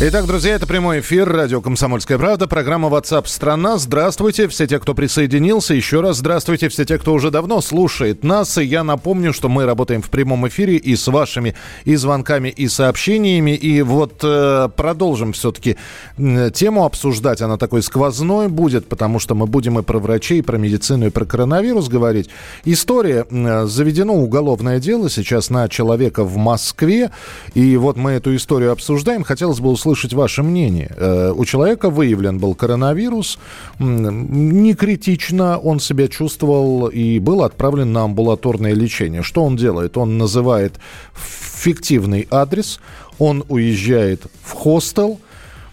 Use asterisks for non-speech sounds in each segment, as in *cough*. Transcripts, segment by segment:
Итак, друзья, это прямой эфир радио «Комсомольская правда», программа WhatsApp страна Здравствуйте, все те, кто присоединился. Еще раз здравствуйте, все те, кто уже давно слушает нас. И я напомню, что мы работаем в прямом эфире и с вашими и звонками, и сообщениями. И вот э, продолжим все-таки тему обсуждать. Она такой сквозной будет, потому что мы будем и про врачей, и про медицину, и про коронавирус говорить. История. Заведено уголовное дело сейчас на человека в Москве. И вот мы эту историю обсуждаем. Хотелось бы услышать услышать ваше мнение. Э, у человека выявлен был коронавирус, не критично он себя чувствовал и был отправлен на амбулаторное лечение. Что он делает? Он называет фиктивный адрес, он уезжает в хостел,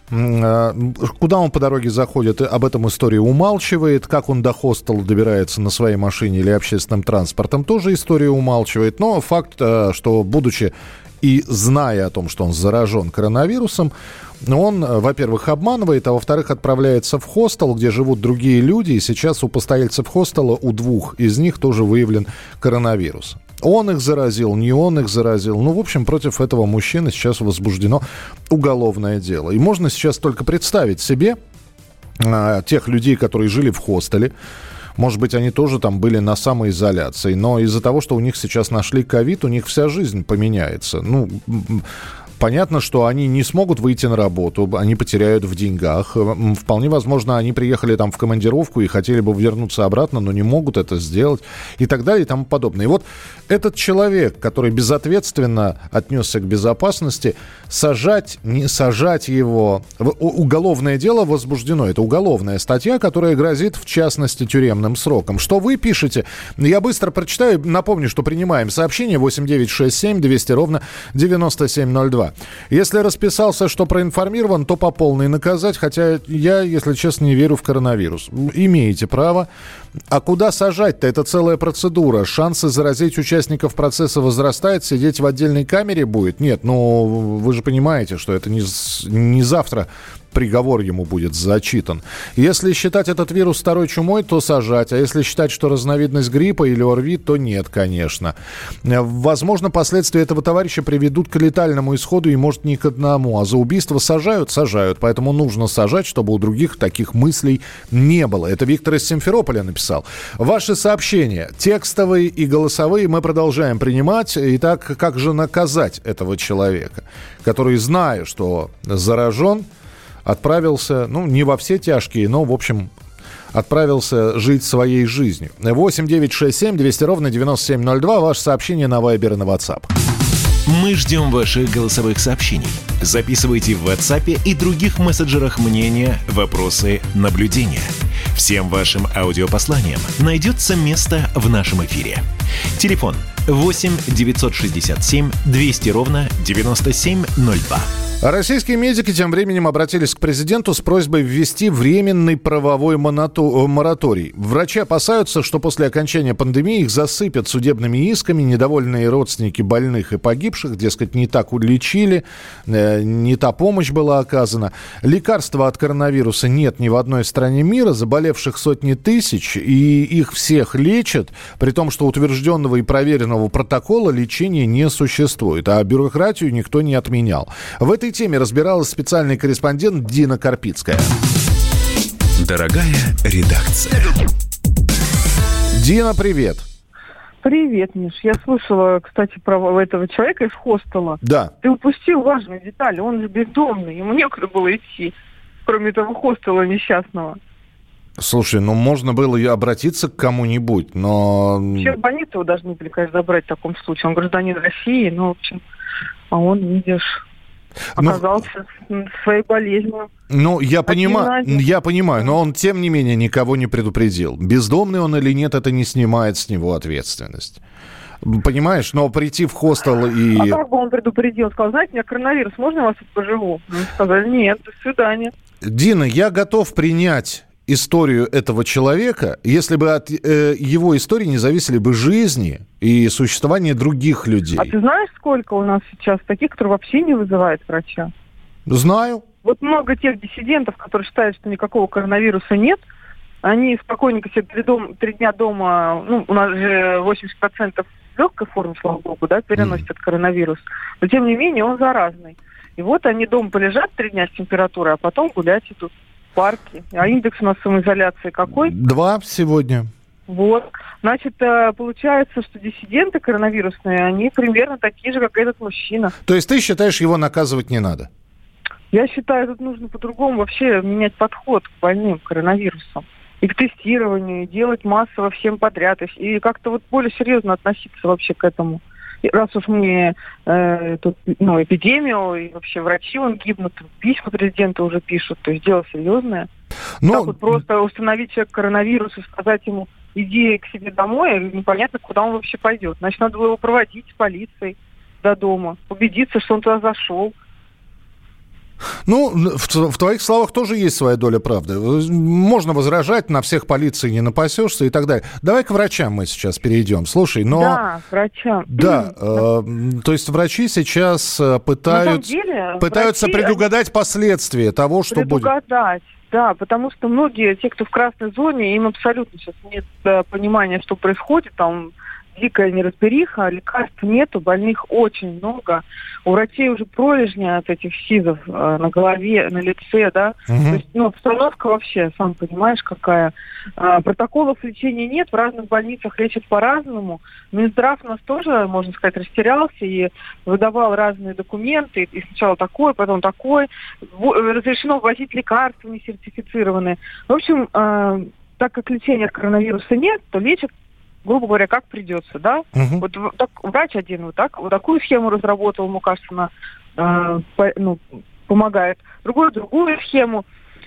э, Куда он по дороге заходит, об этом история умалчивает. Как он до хостела добирается на своей машине или общественным транспортом, тоже история умалчивает. Но факт, э, что будучи и зная о том, что он заражен коронавирусом, он, э, во-первых, обманывает, а во-вторых, отправляется в хостел, где живут другие люди, и сейчас у постояльцев хостела, у двух из них тоже выявлен коронавирус. Он их заразил, не он их заразил. Ну, в общем, против этого мужчины сейчас возбуждено уголовное дело. И можно сейчас только представить себе а, тех людей, которые жили в хостеле, может быть, они тоже там были на самоизоляции, но из-за того, что у них сейчас нашли ковид, у них вся жизнь поменяется. Ну, Понятно, что они не смогут выйти на работу, они потеряют в деньгах. Вполне возможно, они приехали там в командировку и хотели бы вернуться обратно, но не могут это сделать и так далее и тому подобное. И вот этот человек, который безответственно отнесся к безопасности, сажать, не сажать его... Уголовное дело возбуждено. Это уголовная статья, которая грозит, в частности, тюремным сроком. Что вы пишете? Я быстро прочитаю. Напомню, что принимаем сообщение 8967 200 ровно 9702. Если расписался, что проинформирован, то по полной наказать, хотя я, если честно, не верю в коронавирус. Имеете право. А куда сажать-то? Это целая процедура. Шансы заразить участников процесса возрастает, сидеть в отдельной камере будет? Нет, ну вы же понимаете, что это не, не завтра приговор ему будет зачитан. Если считать этот вирус второй чумой, то сажать. А если считать, что разновидность гриппа или ОРВИ, то нет, конечно. Возможно, последствия этого товарища приведут к летальному исходу и, может, не к одному. А за убийство сажают? Сажают. Поэтому нужно сажать, чтобы у других таких мыслей не было. Это Виктор из Симферополя написал. Ваши сообщения, текстовые и голосовые, мы продолжаем принимать. Итак, как же наказать этого человека, который, зная, что заражен, отправился, ну, не во все тяжкие, но, в общем, отправился жить своей жизнью. 8 9 6 7 200 ровно 9702. Ваше сообщение на Viber и на WhatsApp. Мы ждем ваших голосовых сообщений. Записывайте в WhatsApp и других мессенджерах мнения, вопросы, наблюдения. Всем вашим аудиопосланиям найдется место в нашем эфире. Телефон 8 967 200 ровно 9702. Российские медики тем временем обратились к президенту с просьбой ввести временный правовой монато- мораторий. Врачи опасаются, что после окончания пандемии их засыпят судебными исками. Недовольные родственники больных и погибших, дескать, не так улечили, э, не та помощь была оказана. Лекарства от коронавируса нет ни в одной стране мира, заболевших сотни тысяч, и их всех лечат, при том, что утвержденного и проверенного протокола лечения не существует, а бюрократию никто не отменял. В этой теме разбиралась специальный корреспондент Дина Карпицкая. Дорогая редакция. Дина, привет. Привет, Миш. Я слышала, кстати, про этого человека из хостела. Да. Ты упустил важную деталь. Он же бездомный. Ему некуда было идти, кроме того хостела несчастного. Слушай, ну можно было и обратиться к кому-нибудь, но... Вообще в больницу его должны были, конечно, забрать в таком случае. Он гражданин России, но, в общем, а он, видишь, оказался ну, своей болезнью. Ну, я понимаю, я понимаю, но он, тем не менее, никого не предупредил. Бездомный он или нет, это не снимает с него ответственность. Понимаешь, но прийти в хостел и... А как бы он предупредил? Сказал, знаете, у меня коронавирус, можно я вас тут поживу? Мы сказали, нет, до свидания. Дина, я готов принять историю этого человека, если бы от э, его истории не зависели бы жизни и существование других людей. А ты знаешь, сколько у нас сейчас таких, которые вообще не вызывают врача? Знаю. Вот много тех диссидентов, которые считают, что никакого коронавируса нет, они спокойненько себе три, дом, три дня дома, ну, у нас же 80% в легкой форме, слава богу, да, переносит mm. коронавирус. Но тем не менее он заразный. И вот они дома полежат три дня с температурой, а потом гулять идут в парке. А индекс у нас самоизоляции какой? Два сегодня. Вот. Значит, э, получается, что диссиденты коронавирусные, они примерно такие же, как этот мужчина. То есть ты считаешь, его наказывать не надо? Я считаю, тут нужно по-другому вообще менять подход к больным коронавирусом. И к тестированию, и делать массово всем подряд. И как-то вот более серьезно относиться вообще к этому. Раз уж мне э, тут, ну, эпидемию, и вообще врачи он гибнут, письма президента уже пишут, то есть дело серьезное. Но... Ну, так вот просто установить человек коронавирус и сказать ему, иди к себе домой, непонятно, куда он вообще пойдет. Значит, надо было его проводить с полицией до дома, убедиться, что он туда зашел. Ну, в, в твоих словах тоже есть своя доля правды. Можно возражать, на всех полиции не напасешься и так далее. Давай к врачам мы сейчас перейдем. Слушай, но... Да, врачам. Да, э, то есть врачи сейчас э, пытают, деле, пытаются врачи, предугадать последствия того, что предугадать. будет. Предугадать. Да, потому что многие, те, кто в красной зоне, им абсолютно сейчас нет э, понимания, что происходит. Там дикая неразбериха, лекарств нету, больных очень много. У врачей уже пролежни от этих сизов э, на голове, на лице, да. Угу. То есть, ну, обстановка вообще, сам понимаешь, какая. Э, протоколов лечения нет, в разных больницах лечат по-разному. Минздрав у нас тоже, можно сказать, растерялся и выдавал разные документы. И сначала такой, потом такой. Разрешено ввозить лекарства не сертифицированные. В общем, э, так как лечения от коронавируса нет, то лечат грубо говоря, как придется, да? Угу. Вот так, врач один вот так, вот такую схему разработал, ему кажется, она э, по, ну, помогает. Другой другую схему.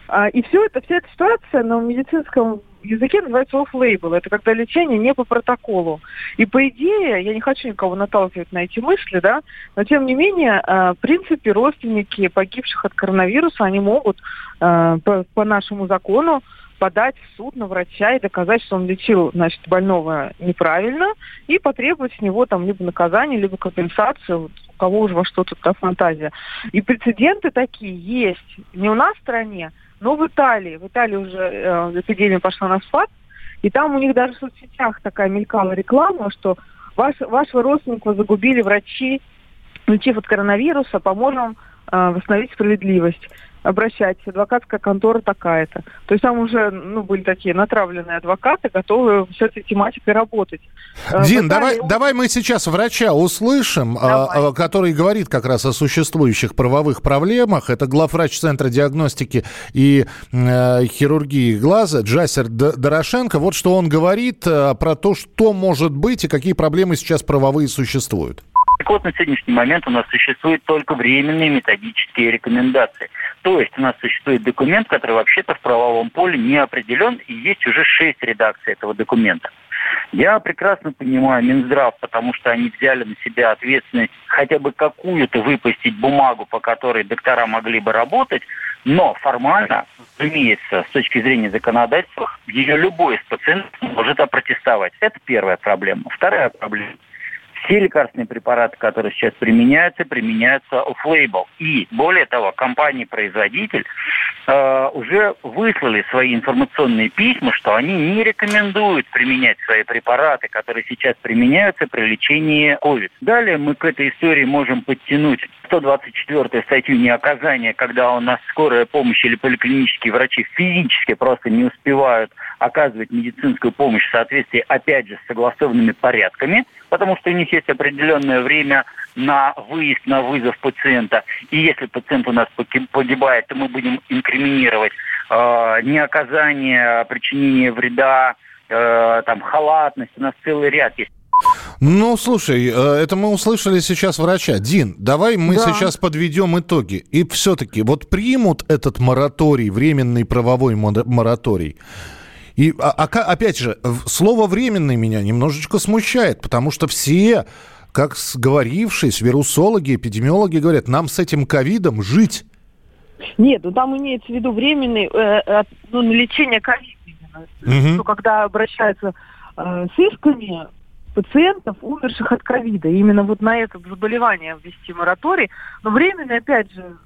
А, и все это, вся эта ситуация на медицинском языке называется off-label. Это когда лечение не по протоколу. И по идее, я не хочу никого наталкивать на эти мысли, да, но тем не менее, э, в принципе, родственники погибших от коронавируса, они могут э, по, по нашему закону подать в суд на врача и доказать, что он лечил, значит, больного неправильно, и потребовать с него там либо наказание, либо компенсацию, вот, у кого уже во что тут да, фантазия. И прецеденты такие есть. Не у нас в стране, но в Италии. В Италии уже э, эпидемия пошла на спад, и там у них даже в соцсетях такая мелькала реклама, что ваш, вашего родственника загубили врачи, лечив от коронавируса, поможем э, восстановить справедливость обращайтесь, адвокатская контора такая-то. То есть там уже ну, были такие натравленные адвокаты, готовы с этой тематикой работать. Э, Дин, давай, он... давай мы сейчас врача услышим, а, а, который говорит как раз о существующих правовых проблемах. Это главврач Центра диагностики и э, хирургии глаза Джасер Дорошенко. Вот что он говорит э, про то, что может быть и какие проблемы сейчас правовые существуют. Так вот, на сегодняшний момент у нас существуют только временные методические рекомендации. То есть у нас существует документ, который вообще-то в правовом поле не определен, и есть уже шесть редакций этого документа. Я прекрасно понимаю Минздрав, потому что они взяли на себя ответственность хотя бы какую-то выпустить бумагу, по которой доктора могли бы работать, но формально, разумеется, с точки зрения законодательства, ее любой из пациентов может опротестовать. Это первая проблема. Вторая проблема – все лекарственные препараты, которые сейчас применяются, применяются off-label. И более того, компании-производитель э, уже выслали свои информационные письма, что они не рекомендуют применять свои препараты, которые сейчас применяются при лечении COVID. Далее мы к этой истории можем подтянуть 124 статью неоказания, когда у нас скорая помощь или поликлинические врачи физически просто не успевают оказывать медицинскую помощь в соответствии, опять же, с согласованными порядками, потому что у них есть определенное время на выезд, на вызов пациента. И если пациент у нас погибает, то мы будем инкриминировать э, неоказание, причинение вреда, э, там, халатность. У нас целый ряд есть. Ну, слушай, э, это мы услышали сейчас врача. Дин, давай мы да. сейчас подведем итоги. И все-таки вот примут этот мораторий, временный правовой мораторий. И а, а, опять же, слово «временный» меня немножечко смущает, потому что все, как сговорившись, вирусологи, эпидемиологи говорят, нам с этим ковидом жить. Нет, ну там имеется в виду временный, э, ну, на лечение ковида. Угу. когда обращаются э, с исками пациентов, умерших от ковида. Именно вот на это заболевание ввести мораторий. Но временный, опять же,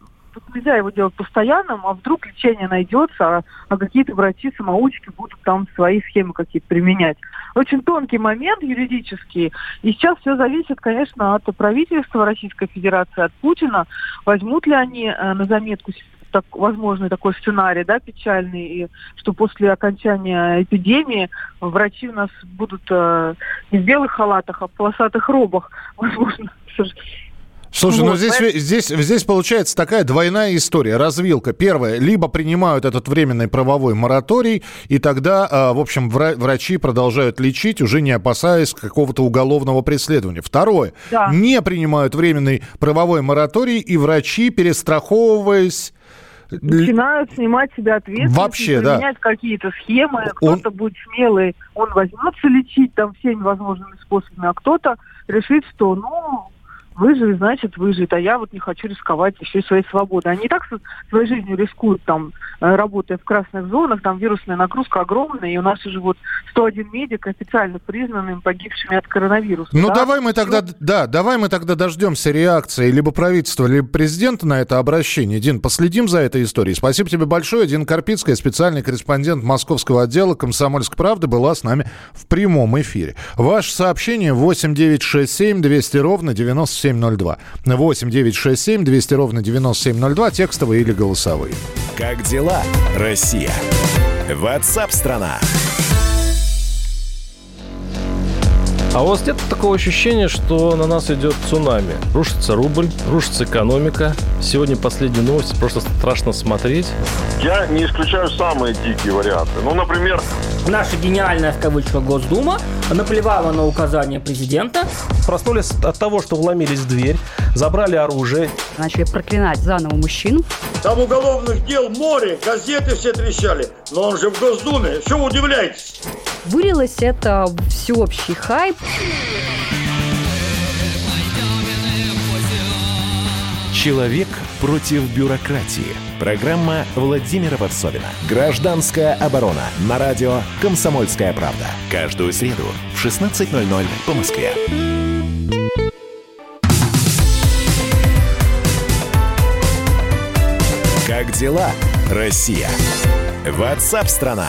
нельзя его делать постоянным, а вдруг лечение найдется, а, а какие-то врачи-самоучки будут там свои схемы какие-то применять. Очень тонкий момент юридический. И сейчас все зависит, конечно, от правительства Российской Федерации, от Путина. Возьмут ли они э, на заметку так, возможный такой сценарий, да, печальный, и что после окончания эпидемии врачи у нас будут э, не в белых халатах, а в полосатых робах, *laughs* возможно, Слушай, ну вот, ну здесь, поэтому... здесь, здесь получается такая двойная история, развилка. Первое, либо принимают этот временный правовой мораторий, и тогда, а, в общем, врачи продолжают лечить, уже не опасаясь какого-то уголовного преследования. Второе, да. не принимают временный правовой мораторий, и врачи, перестраховываясь, начинают снимать себя ответственность, Вообще, применять да. какие-то схемы. Кто-то он... будет смелый, он возьмется лечить там всеми возможными способами, а кто-то решит, что, ну, выживет, значит выживет, а я вот не хочу рисковать еще и своей свободой. Они и так своей жизнью рискуют, там, э, работая в красных зонах, там вирусная нагрузка огромная, и у нас уже вот 101 медик официально признанным погибшими от коронавируса. Ну да? давай мы тогда, да, давай мы тогда дождемся реакции либо правительства, либо президента на это обращение. Дин, последим за этой историей. Спасибо тебе большое. Дин Карпицкая, специальный корреспондент московского отдела «Комсомольской правды», была с нами в прямом эфире. Ваше сообщение 8967 200 ровно 97 9702. 8 967 200 ровно 9702. Текстовые или голосовые. Как дела, Россия? Ватсап-страна! А у вас нет такого ощущения, что на нас идет цунами? Рушится рубль, рушится экономика. Сегодня последние новости, просто страшно смотреть. Я не исключаю самые дикие варианты. Ну, например... Наша гениальная, в кавычках, Госдума наплевала на указания президента. Проснулись от того, что вломились в дверь, забрали оружие. Начали проклинать заново мужчин. Там уголовных дел море, газеты все трещали. Но он же в Госдуме, что вы удивляетесь? Вылилось это всеобщий хайп. Человек против бюрократии. Программа Владимира Варсовина. Гражданская оборона. На радио «Комсомольская правда». Каждую среду в 16.00 по Москве. Как дела, Россия? Ватсап-страна!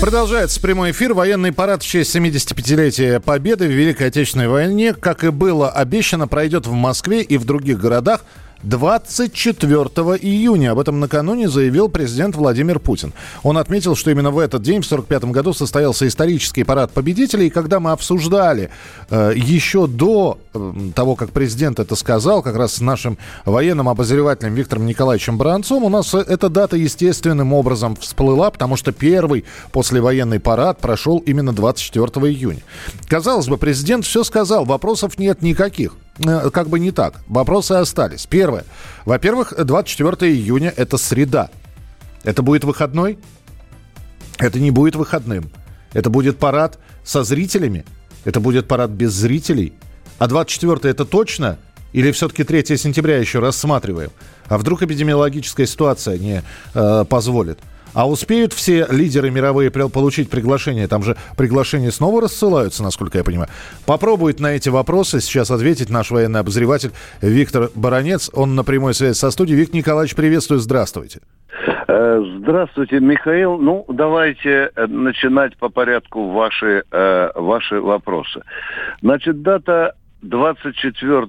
Продолжается прямой эфир. Военный парад в честь 75-летия Победы в Великой Отечественной войне, как и было обещано, пройдет в Москве и в других городах 24 июня. Об этом накануне заявил президент Владимир Путин. Он отметил, что именно в этот день, в 1945 году, состоялся исторический парад победителей. И когда мы обсуждали э, еще до э, того, как президент это сказал, как раз с нашим военным обозревателем Виктором Николаевичем Бранцом, у нас эта дата естественным образом всплыла, потому что первый послевоенный парад прошел именно 24 июня. Казалось бы, президент все сказал, вопросов нет никаких. Э, как бы не так. Вопросы остались. Первое. Во-первых, 24 июня – это среда. Это будет выходной? Это не будет выходным. Это будет парад со зрителями? Это будет парад без зрителей? А 24 это точно? Или все-таки 3 сентября еще рассматриваем? А вдруг эпидемиологическая ситуация не э, позволит? А успеют все лидеры мировые получить приглашение? Там же приглашения снова рассылаются, насколько я понимаю. Попробует на эти вопросы сейчас ответить наш военный обозреватель Виктор Баранец. Он на прямой связи со студией. Виктор Николаевич, приветствую, здравствуйте. Э, здравствуйте, Михаил. Ну, давайте э, начинать по порядку ваши, э, ваши вопросы. Значит, дата 24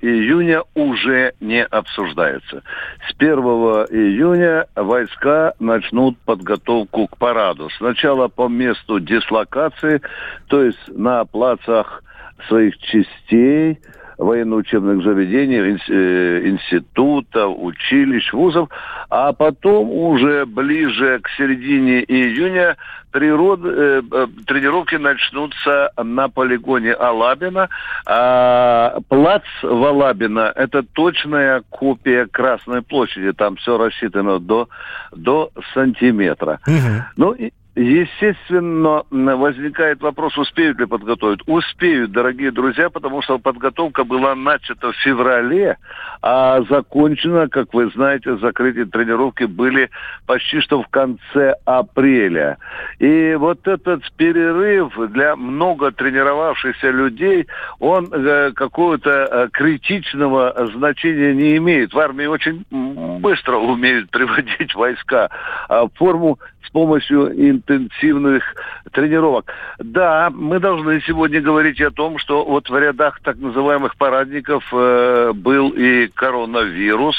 июня уже не обсуждается. С 1 июня войска начнут подготовку к параду. Сначала по месту дислокации, то есть на плацах своих частей, военно-учебных заведений, э, институтов, училищ, вузов, а потом уже ближе к середине июня природ, э, э, тренировки начнутся на полигоне Алабина. А плац в Алабино – это точная копия Красной площади. Там все рассчитано до, до сантиметра. Угу. Ну и естественно, возникает вопрос, успеют ли подготовить. Успеют, дорогие друзья, потому что подготовка была начата в феврале, а закончена, как вы знаете, закрытие тренировки были почти что в конце апреля. И вот этот перерыв для много тренировавшихся людей, он э, какого-то э, критичного значения не имеет. В армии очень быстро умеют *laughs* приводить войска э, в форму с помощью интенсивных тренировок. Да, мы должны сегодня говорить о том, что вот в рядах так называемых парадников э, был и коронавирус,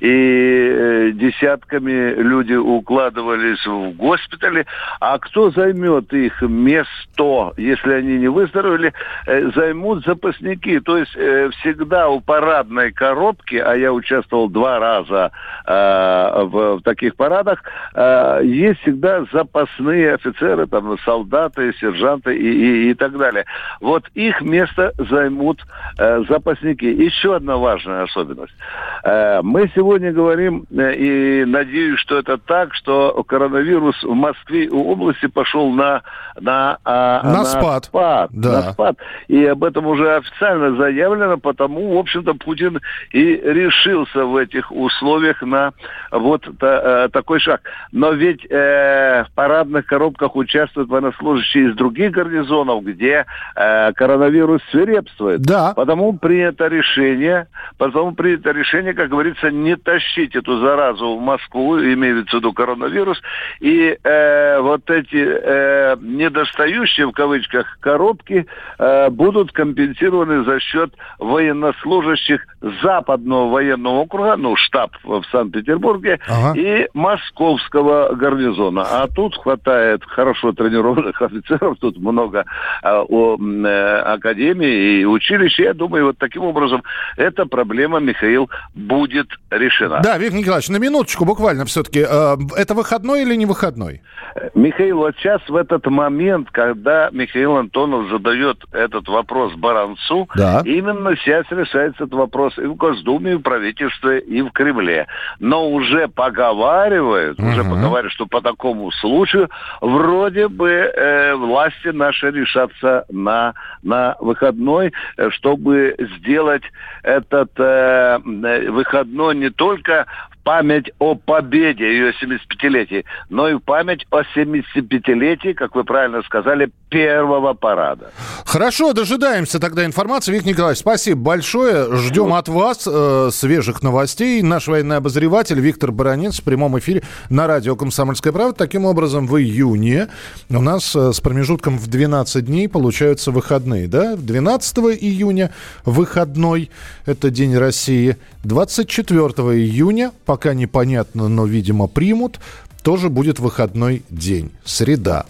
и э, десятками люди укладывались в госпитале. А кто займет их место, если они не выздоровели, э, займут запасники. То есть э, всегда у парадной коробки, а я участвовал два раза э, в, в таких парадах, э, есть всегда запасные офицеры, там, солдаты, сержанты и, и, и так далее. Вот их место займут э, запасники. Еще одна важная особенность. Э, мы сегодня говорим, э, и надеюсь, что это так, что коронавирус в Москве и области пошел на, на, а, на, на спад. спад да. На спад. И об этом уже официально заявлено, потому, в общем-то, Путин и решился в этих условиях на вот та, э, такой шаг. Но ведь э, в парадных коробках участвуют военнослужащие из других гарнизонов, где э, коронавирус свирепствует. Да. Потому принято решение, потому принято решение, как говорится, не тащить эту заразу в Москву, имеется в виду коронавирус, и э, вот эти э, недостающие в кавычках коробки э, будут компенсированы за счет военнослужащих западного военного округа, ну штаб в Санкт-Петербурге ага. и московского гарнизона. А тут хватает хорошо тренированных *laughs* офицеров, тут много э, о, э, академии и училищ. Я думаю, вот таким образом эта проблема, Михаил, будет решена. Да, Виктор Николаевич, на минуточку буквально все-таки. Э, это выходной или не выходной? Михаил, вот сейчас в этот момент, когда Михаил Антонов задает этот вопрос Баранцу, да. именно сейчас решается этот вопрос и в Госдуме, и в правительстве, и в Кремле. Но уже поговаривают, угу. уже поговаривают, что по такому случаю вроде бы э, власти наши решатся на, на выходной, э, чтобы сделать этот э, э выходной не только память о победе, ее 75-летии, но и память о 75-летии, как вы правильно сказали, первого парада. Хорошо, дожидаемся тогда информации. Виктор Николаевич, спасибо большое. Ждем от вас э, свежих новостей. Наш военный обозреватель Виктор Баранец в прямом эфире на радио «Комсомольская правда». Таким образом, в июне у нас э, с промежутком в 12 дней получаются выходные. Да? 12 июня выходной, это День России. 24 июня, пока непонятно, но, видимо, примут, тоже будет выходной день, среда.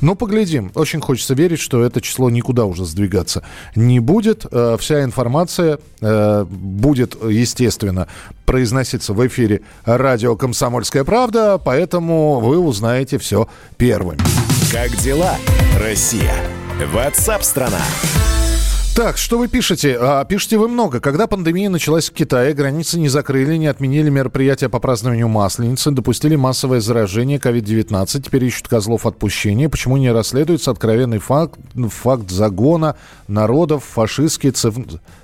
Ну, поглядим. Очень хочется верить, что это число никуда уже сдвигаться не будет. Э, вся информация э, будет, естественно, произноситься в эфире радио «Комсомольская правда», поэтому вы узнаете все первыми. Как дела, Россия? Ватсап-страна! Так, что вы пишете? А, пишете вы много. Когда пандемия началась в Китае, границы не закрыли, не отменили мероприятия по празднованию Масленицы, допустили массовое заражение COVID-19, теперь ищут козлов отпущения. Почему не расследуется откровенный факт, факт загона народов, фашистский циф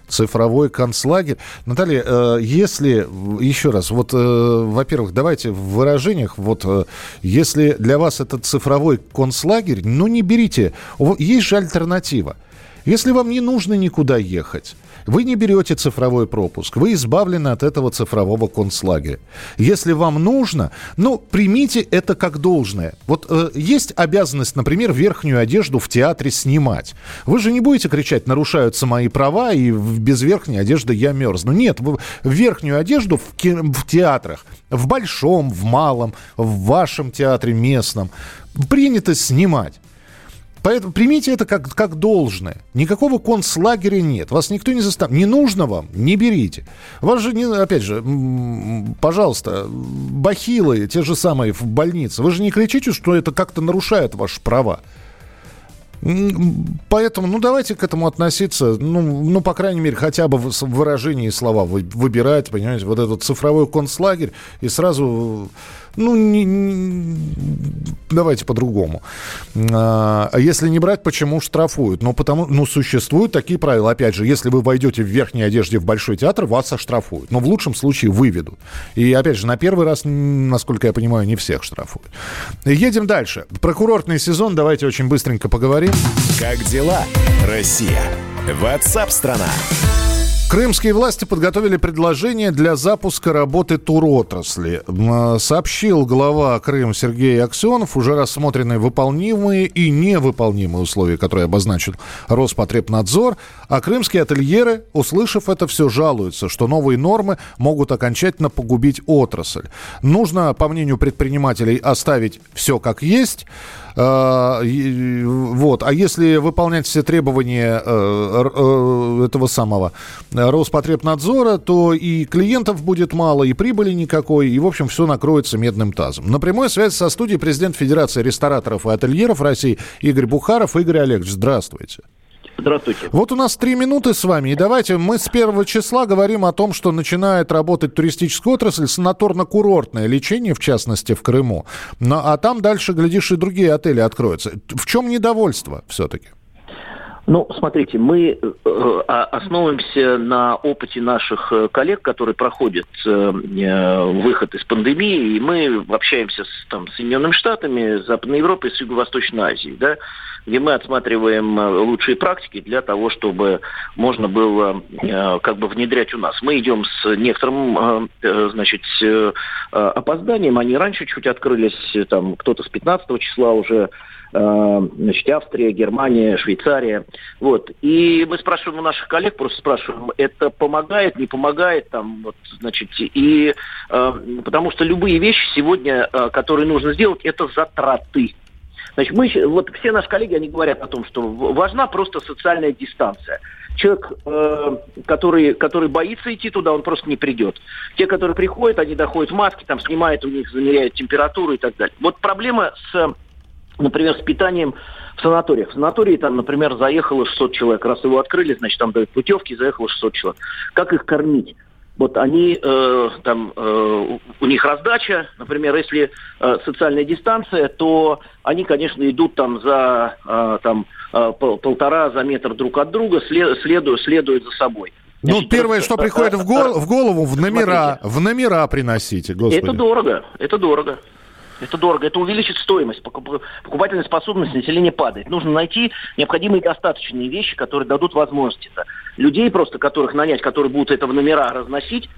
цифровой концлагерь. Наталья, э, если, еще раз, вот, э, во-первых, давайте в выражениях, вот, э, если для вас это цифровой концлагерь, ну, не берите. Есть же альтернатива. Если вам не нужно никуда ехать, вы не берете цифровой пропуск, вы избавлены от этого цифрового концлагеря. Если вам нужно, ну, примите это как должное. Вот э, есть обязанность, например, верхнюю одежду в театре снимать. Вы же не будете кричать, нарушаются мои права, и без верхней одежды я мерзну. Нет, вы верхнюю одежду в, ки- в театрах, в большом, в малом, в вашем театре местном, принято снимать. Поэтому примите это как, как должное. Никакого концлагеря нет. Вас никто не заставит. Не нужно вам, не берите. Вас же, не, опять же, пожалуйста, бахилы, те же самые в больнице. Вы же не кричите, что это как-то нарушает ваши права. Поэтому, ну, давайте к этому относиться, ну, ну по крайней мере, хотя бы в выражении слова выбирать, понимаете, вот этот цифровой концлагерь и сразу ну, не, не, давайте по-другому. А, если не брать, почему штрафуют? Ну, потому, ну, существуют такие правила. Опять же, если вы войдете в верхней одежде в большой театр, вас оштрафуют. Но в лучшем случае выведут. И, опять же, на первый раз, насколько я понимаю, не всех штрафуют. Едем дальше. Про курортный сезон давайте очень быстренько поговорим. Как дела, Россия? Ватсап-страна! Крымские власти подготовили предложение для запуска работы туротрасли. Сообщил глава Крым Сергей Аксенов уже рассмотрены выполнимые и невыполнимые условия, которые обозначил Роспотребнадзор. А крымские ательеры, услышав это, все жалуются, что новые нормы могут окончательно погубить отрасль. Нужно, по мнению предпринимателей, оставить все как есть. А, вот. А если выполнять все требования э, э, этого самого Роспотребнадзора, то и клиентов будет мало, и прибыли никакой, и, в общем, все накроется медным тазом. На прямой связи со студией президент Федерации рестораторов и ательеров России Игорь Бухаров. Игорь Олегович, здравствуйте. Здравствуйте. Вот у нас три минуты с вами. И давайте мы с первого числа говорим о том, что начинает работать туристическая отрасль, санаторно-курортное лечение, в частности, в Крыму. Но, а там дальше, глядишь, и другие отели откроются. В чем недовольство все-таки? Ну, смотрите, мы э, а, основываемся на опыте наших э, коллег, которые проходят э, выход из пандемии, и мы общаемся с там, Соединенными Штатами, Западной Европой, с Юго-Восточной Азией, да, где мы отсматриваем лучшие практики для того, чтобы можно было как бы внедрять у нас. Мы идем с некоторым, значит, опозданием, они раньше чуть открылись, там кто-то с 15 числа уже значит, Австрия, Германия, Швейцария. Вот. И мы спрашиваем у наших коллег, просто спрашиваем, это помогает, не помогает, там, вот, значит, и э, потому что любые вещи сегодня, э, которые нужно сделать, это затраты. Значит, мы, вот все наши коллеги, они говорят о том, что важна просто социальная дистанция. Человек, э, который, который боится идти туда, он просто не придет. Те, которые приходят, они доходят в маске, там снимают у них, замеряют температуру и так далее. Вот проблема с например, с питанием в санаториях. В санатории там, например, заехало 600 человек. Раз его открыли, значит, там дают путевки, заехало 600 человек. Как их кормить? Вот они, э, там, э, у них раздача, например, если э, социальная дистанция, то они, конечно, идут там за э, там, э, полтора за метр друг от друга, след, следуют, следуют за собой. Ну, Значит, первое, что приходит в, гол, в голову, в номера, в номера приносите, господи. Это дорого, это дорого. Это дорого, это увеличит стоимость, покупательная способность населения падает. Нужно найти необходимые достаточные вещи, которые дадут возможность это. Людей просто, которых нанять, которые будут это в номера разносить,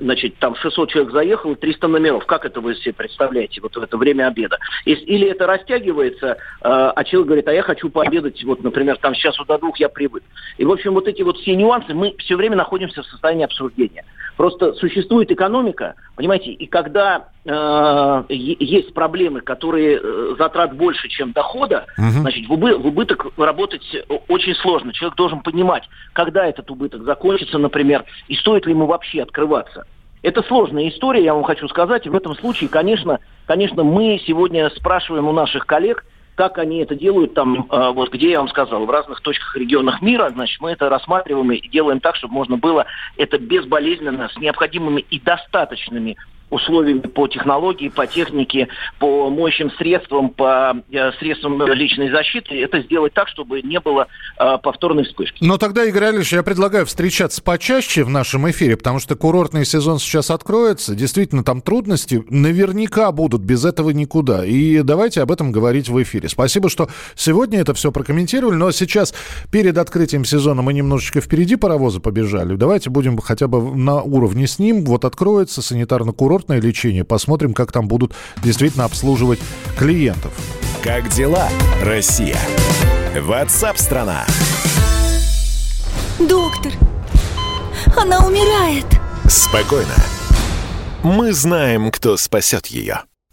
значит, там 600 человек заехало, 300 номеров. Как это вы себе представляете вот в это время обеда? Или это растягивается, а, а человек говорит, а я хочу пообедать, вот, например, там сейчас до двух я привык. И, в общем, вот эти вот все нюансы мы все время находимся в состоянии обсуждения. Просто существует экономика, понимаете, и когда э, есть проблемы, которые э, затрат больше, чем дохода, угу. значит, в, убы, в убыток работать очень сложно. Человек должен понимать, когда этот убыток закончится, например, и стоит ли ему вообще открываться. Это сложная история, я вам хочу сказать. В этом случае, конечно, конечно, мы сегодня спрашиваем у наших коллег, как они это делают там, э, вот где я вам сказал, в разных точках регионах мира, значит, мы это рассматриваем и делаем так, чтобы можно было это безболезненно, с необходимыми и достаточными условиями по технологии, по технике, по моющим средствам, по э, средствам личной защиты, это сделать так, чтобы не было э, повторной вспышки. Но тогда, Игорь Алексеевич, я предлагаю встречаться почаще в нашем эфире, потому что курортный сезон сейчас откроется. Действительно, там трудности наверняка будут, без этого никуда. И давайте об этом говорить в эфире. Спасибо, что сегодня это все прокомментировали. Но сейчас, перед открытием сезона, мы немножечко впереди паровоза побежали. Давайте будем хотя бы на уровне с ним. Вот откроется санитарно-курортный курортное лечение. Посмотрим, как там будут действительно обслуживать клиентов. Как дела, Россия? Ватсап-страна! Доктор, она умирает. Спокойно. Мы знаем, кто спасет ее.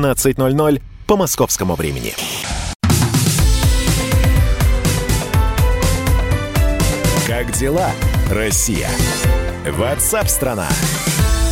17.00 по московскому времени. Как дела, Россия? Ватсап-страна!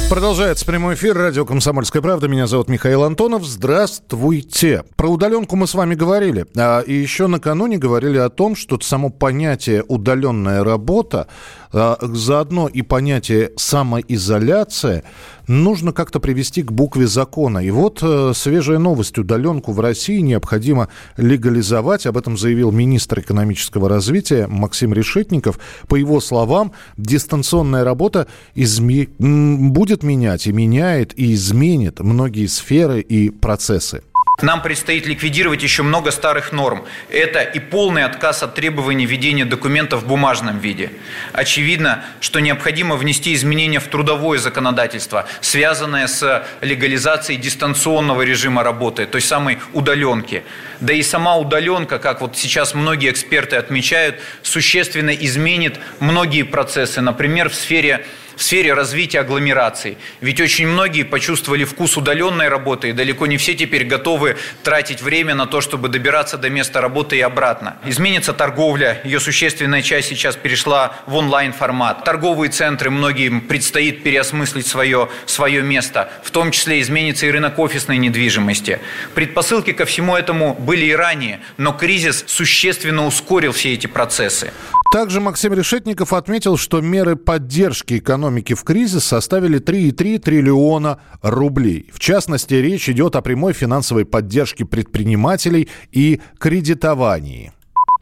Продолжается прямой эфир радио «Комсомольская правда». Меня зовут Михаил Антонов. Здравствуйте. Про удаленку мы с вами говорили. А, и еще накануне говорили о том, что само понятие «удаленная работа», заодно и понятие «самоизоляция» нужно как-то привести к букве закона. И вот э, свежая новость. Удаленку в России необходимо легализовать. Об этом заявил министр экономического развития Максим Решетников. По его словам, дистанционная работа изме... будет менять и меняет и изменит многие сферы и процессы. Нам предстоит ликвидировать еще много старых норм. Это и полный отказ от требований ведения документов в бумажном виде. Очевидно, что необходимо внести изменения в трудовое законодательство, связанное с легализацией дистанционного режима работы, той самой удаленки. Да и сама удаленка, как вот сейчас многие эксперты отмечают, существенно изменит многие процессы, например, в сфере в сфере развития агломераций. Ведь очень многие почувствовали вкус удаленной работы, и далеко не все теперь готовы тратить время на то, чтобы добираться до места работы и обратно. Изменится торговля, ее существенная часть сейчас перешла в онлайн-формат. Торговые центры многим предстоит переосмыслить свое, свое место, в том числе изменится и рынок офисной недвижимости. Предпосылки ко всему этому были и ранее, но кризис существенно ускорил все эти процессы. Также Максим Решетников отметил, что меры поддержки экономики в кризис составили 3,3 триллиона рублей. В частности, речь идет о прямой финансовой поддержке предпринимателей и кредитовании.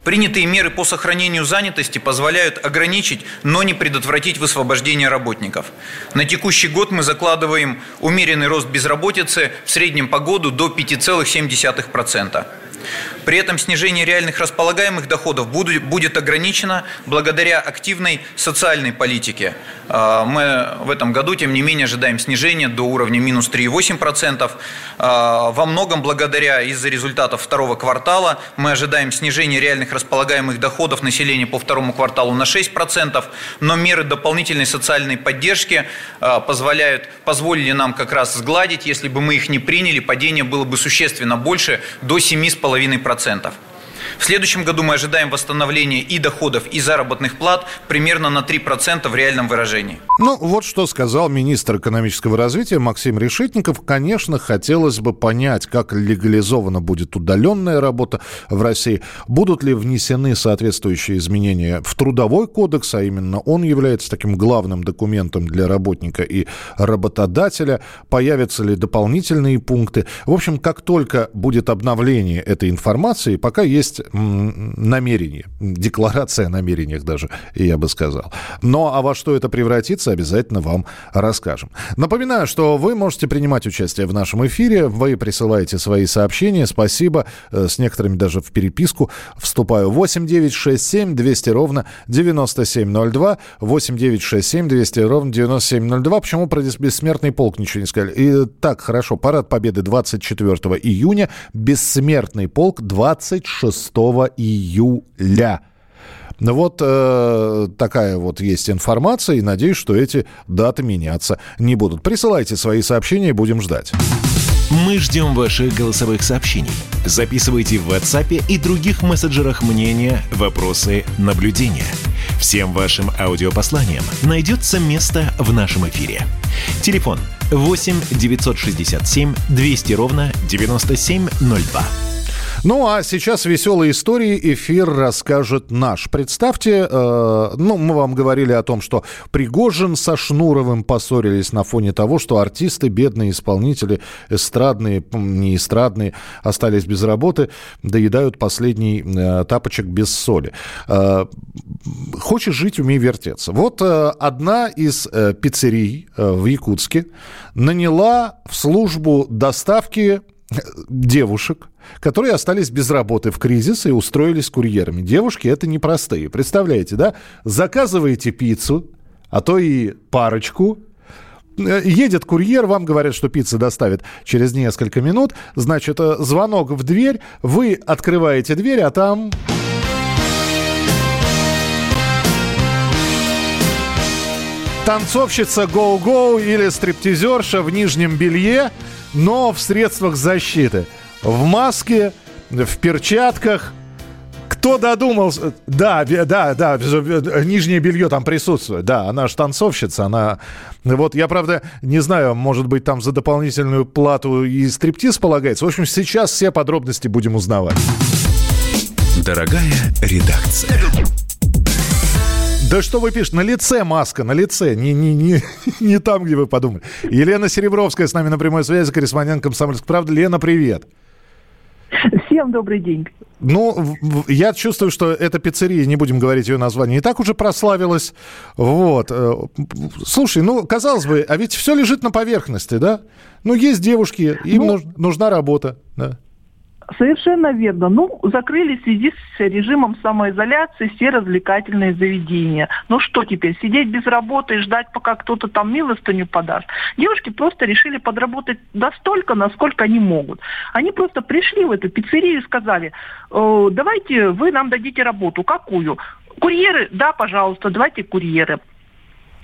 Принятые меры по сохранению занятости позволяют ограничить, но не предотвратить высвобождение работников. На текущий год мы закладываем умеренный рост безработицы в среднем по году до 5,7%. При этом снижение реальных располагаемых доходов будет ограничено благодаря активной социальной политике. А, мы в этом году, тем не менее, ожидаем снижения до уровня минус 3,8%. А, во многом благодаря из-за результатов второго квартала мы ожидаем снижения реальных располагаемых доходов населения по второму кварталу на 6%, но меры дополнительной социальной поддержки а, позволяют, позволили нам как раз сгладить, если бы мы их не приняли, падение было бы существенно больше, до 7,5%. 10%. В следующем году мы ожидаем восстановления и доходов, и заработных плат примерно на 3% в реальном выражении. Ну, вот что сказал министр экономического развития Максим Решетников. Конечно, хотелось бы понять, как легализована будет удаленная работа в России. Будут ли внесены соответствующие изменения в трудовой кодекс, а именно он является таким главным документом для работника и работодателя. Появятся ли дополнительные пункты. В общем, как только будет обновление этой информации, пока есть намерение, декларация о намерениях даже, я бы сказал. Но а во что это превратится, обязательно вам расскажем. Напоминаю, что вы можете принимать участие в нашем эфире, вы присылаете свои сообщения, спасибо, э, с некоторыми даже в переписку вступаю. 8 9 6 7 200 ровно 9702, 8 9 6 7 200 ровно 9702. Почему про бессмертный полк ничего не сказали? И так, хорошо, парад победы 24 июня, бессмертный полк 26 июля. Ну вот э, такая вот есть информация, и надеюсь, что эти даты меняться не будут. Присылайте свои сообщения, будем ждать. Мы ждем ваших голосовых сообщений. Записывайте в WhatsApp и других мессенджерах мнения, вопросы, наблюдения. Всем вашим аудиопосланиям найдется место в нашем эфире. Телефон 8 967 200 ровно 9702. Ну, а сейчас веселые истории эфир расскажет наш. Представьте, э, ну, мы вам говорили о том, что Пригожин со Шнуровым поссорились на фоне того, что артисты, бедные исполнители, эстрадные, не эстрадные, остались без работы, доедают последний э, тапочек без соли. Э, хочешь жить, умей вертеться. Вот э, одна из э, пиццерий э, в Якутске наняла в службу доставки девушек, которые остались без работы в кризис и устроились курьерами. Девушки это непростые. Представляете, да? Заказываете пиццу, а то и парочку, Э, едет курьер, вам говорят, что пицца доставит через несколько минут. Значит, э, звонок в дверь, вы открываете дверь, а там... Танцовщица гоу-гоу или стриптизерша в нижнем белье, но в средствах защиты. В маске, в перчатках, кто додумался? Да, да, да, нижнее белье там присутствует. Да, она же танцовщица, она... Вот я, правда, не знаю, может быть, там за дополнительную плату и стриптиз полагается. В общем, сейчас все подробности будем узнавать. Дорогая редакция. Да что вы пишете? На лице маска, на лице. Не, не, не, *laughs* не там, где вы подумали. Елена Серебровская с нами на прямой связи, корреспондент «Комсомольской правды». Лена, привет. Всем добрый день. Ну, я чувствую, что эта пиццерия, не будем говорить ее название, и так уже прославилась. Вот. Э, слушай, ну, казалось бы, а ведь все лежит на поверхности, да? Ну, есть девушки, им ну, нужна работа, да? Совершенно верно. Ну, закрыли в связи с режимом самоизоляции все развлекательные заведения. Ну что теперь, сидеть без работы и ждать, пока кто-то там милостыню подаст? Девушки просто решили подработать настолько, насколько они могут. Они просто пришли в эту пиццерию и сказали, э, давайте вы нам дадите работу. Какую? Курьеры? Да, пожалуйста, давайте курьеры.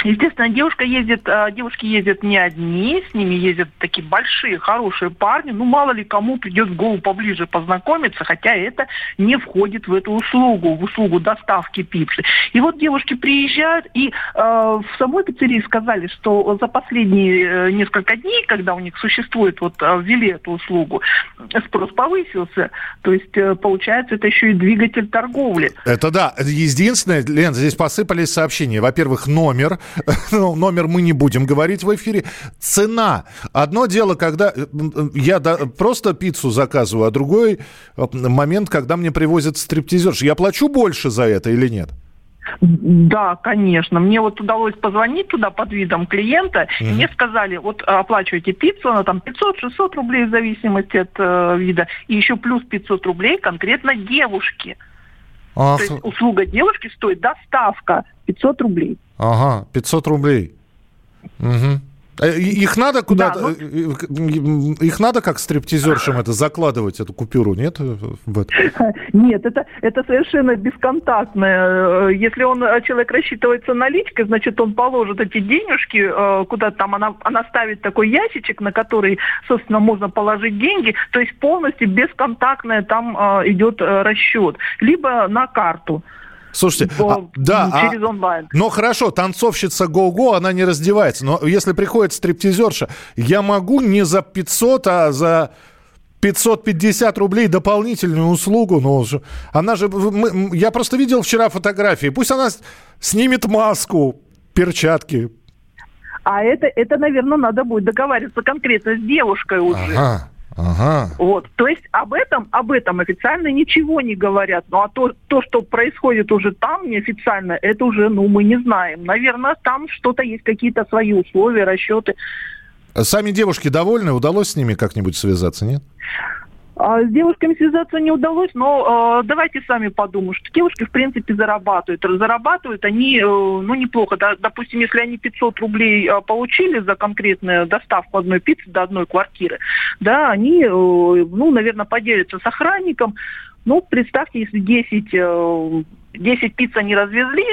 Естественно, девушка ездит, а, девушки ездят не одни, с ними ездят такие большие, хорошие парни. Ну, мало ли кому придет в голову поближе познакомиться, хотя это не входит в эту услугу, в услугу доставки пиццы. И вот девушки приезжают, и э, в самой пиццерии сказали, что за последние э, несколько дней, когда у них существует, вот э, ввели эту услугу, спрос повысился. То есть, э, получается, это еще и двигатель торговли. Это да. Единственное, Лен, здесь посыпались сообщения. Во-первых, номер *laughs* ну, номер мы не будем говорить в эфире. Цена. Одно дело, когда э, я просто пиццу заказываю, а другой э, момент, когда мне привозят стриптизерш. Я плачу больше за это или нет? Да, конечно. Мне вот удалось позвонить туда под видом клиента. Mm-hmm. И мне сказали, вот оплачивайте пиццу, она там 500-600 рублей в зависимости от э, вида. И еще плюс 500 рублей конкретно девушке. Ах. То есть услуга девушки стоит доставка 500 рублей. Ага, 500 рублей. Угу. Их надо куда-то, да, ну... их надо как стриптизершам это закладывать, эту купюру, нет? *laughs* Нет, это, это совершенно бесконтактное. Если он, человек рассчитывается наличкой, значит, он положит эти денежки, куда-то там она, она ставит такой ящичек, на который, собственно, можно положить деньги, то есть полностью бесконтактное там идет расчет. Либо на карту. Слушайте, По, а, да, а через а, онлайн. Но хорошо, танцовщица го-го, она не раздевается. Но если приходит стриптизерша, я могу не за 500, а за 550 рублей дополнительную услугу, но она же, мы, я просто видел вчера фотографии, пусть она снимет маску, перчатки. А это, это, наверное, надо будет договариваться конкретно с девушкой уже. Ага. Ага. Вот. То есть об этом, об этом официально ничего не говорят. Ну а то, то, что происходит уже там неофициально, это уже, ну, мы не знаем. Наверное, там что-то есть, какие-то свои условия, расчеты. Сами девушки довольны? Удалось с ними как-нибудь связаться, нет? А с девушками связаться не удалось, но э, давайте сами подумаем, что девушки, в принципе, зарабатывают. Зарабатывают они, э, ну, неплохо. Да, допустим, если они 500 рублей э, получили за конкретную доставку одной пиццы до одной квартиры, да, они, э, ну, наверное, поделятся с охранником. Ну, представьте, если 10, э, 10 пиц они развезли,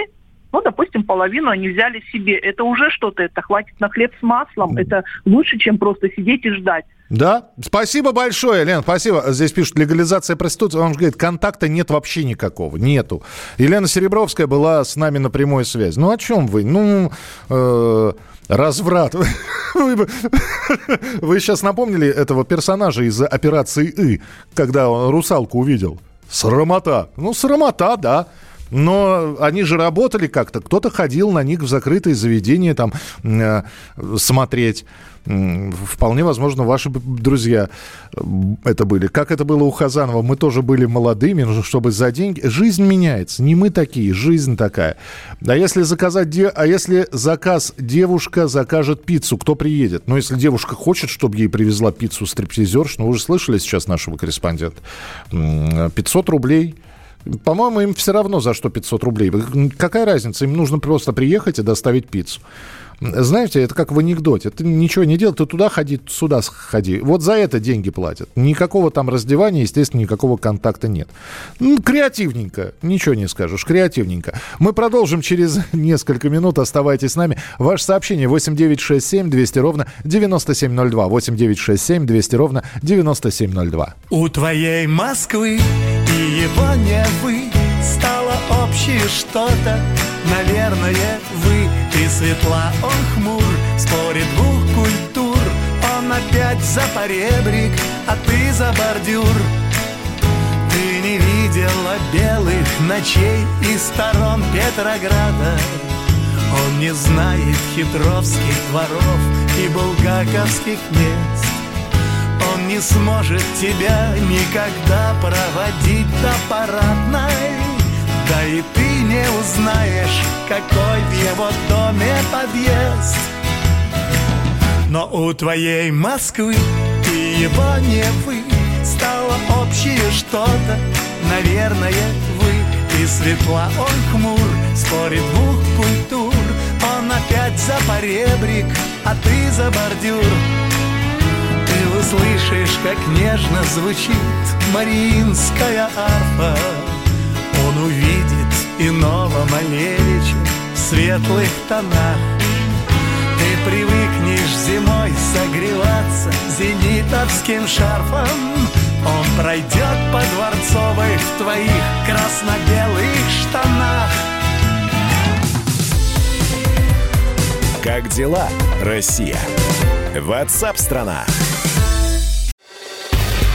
ну, допустим, половину они взяли себе. Это уже что-то, это хватит на хлеб с маслом. Это лучше, чем просто сидеть и ждать. Да, спасибо большое, Лен, спасибо. Здесь пишут, легализация проституции. Он же говорит, контакта нет вообще никакого, нету. Елена Серебровская была с нами на прямой связи. Ну, о чем вы? Ну, э, разврат. Вы сейчас напомнили этого персонажа из операции «И», когда он русалку увидел? Срамота. Ну, срамота, да. Но они же работали как-то. Кто-то ходил на них в закрытые заведения там э, смотреть. Вполне возможно, ваши друзья э, это были. Как это было у Хазанова? Мы тоже были молодыми, чтобы за деньги... Жизнь меняется. Не мы такие, жизнь такая. А если заказать... Де... А если заказ девушка закажет пиццу, кто приедет? Ну, если девушка хочет, чтобы ей привезла пиццу стриптизерш, ну, вы же слышали сейчас нашего корреспондента. 500 рублей по-моему, им все равно за что 500 рублей. Какая разница? Им нужно просто приехать и доставить пиццу. Знаете, это как в анекдоте. Ты ничего не делал, ты туда ходи, сюда ходи. Вот за это деньги платят. Никакого там раздевания, естественно, никакого контакта нет. Ну, креативненько, ничего не скажешь, креативненько. Мы продолжим через *laughs* несколько минут. Оставайтесь с нами. Ваше сообщение 8967 200 ровно 9702. 8967 200 ровно 9702. У твоей Москвы и его не вы стало общее что-то. Наверное, вы и светла, он хмур Спорит двух культур Он опять за поребрик, а ты за бордюр. Ты не видела белых ночей И сторон Петрограда. Он не знает хитровских дворов И булгаковских мест не сможет тебя никогда проводить до парадной Да и ты не узнаешь, какой в его доме подъезд. Но у твоей Москвы и его не вы Стало общее что-то, наверное, вы И светла он хмур, спорит двух культур. Он опять за поребрик, а ты за бордюр. Ты услышишь, как нежно звучит Мариинская арфа Он увидит иного Малевича в светлых тонах. Ты привыкнешь зимой согреваться зенитовским шарфом. Он пройдет по Дворцовой в твоих красно-белых штанах. Как дела, Россия? Ватсап-страна!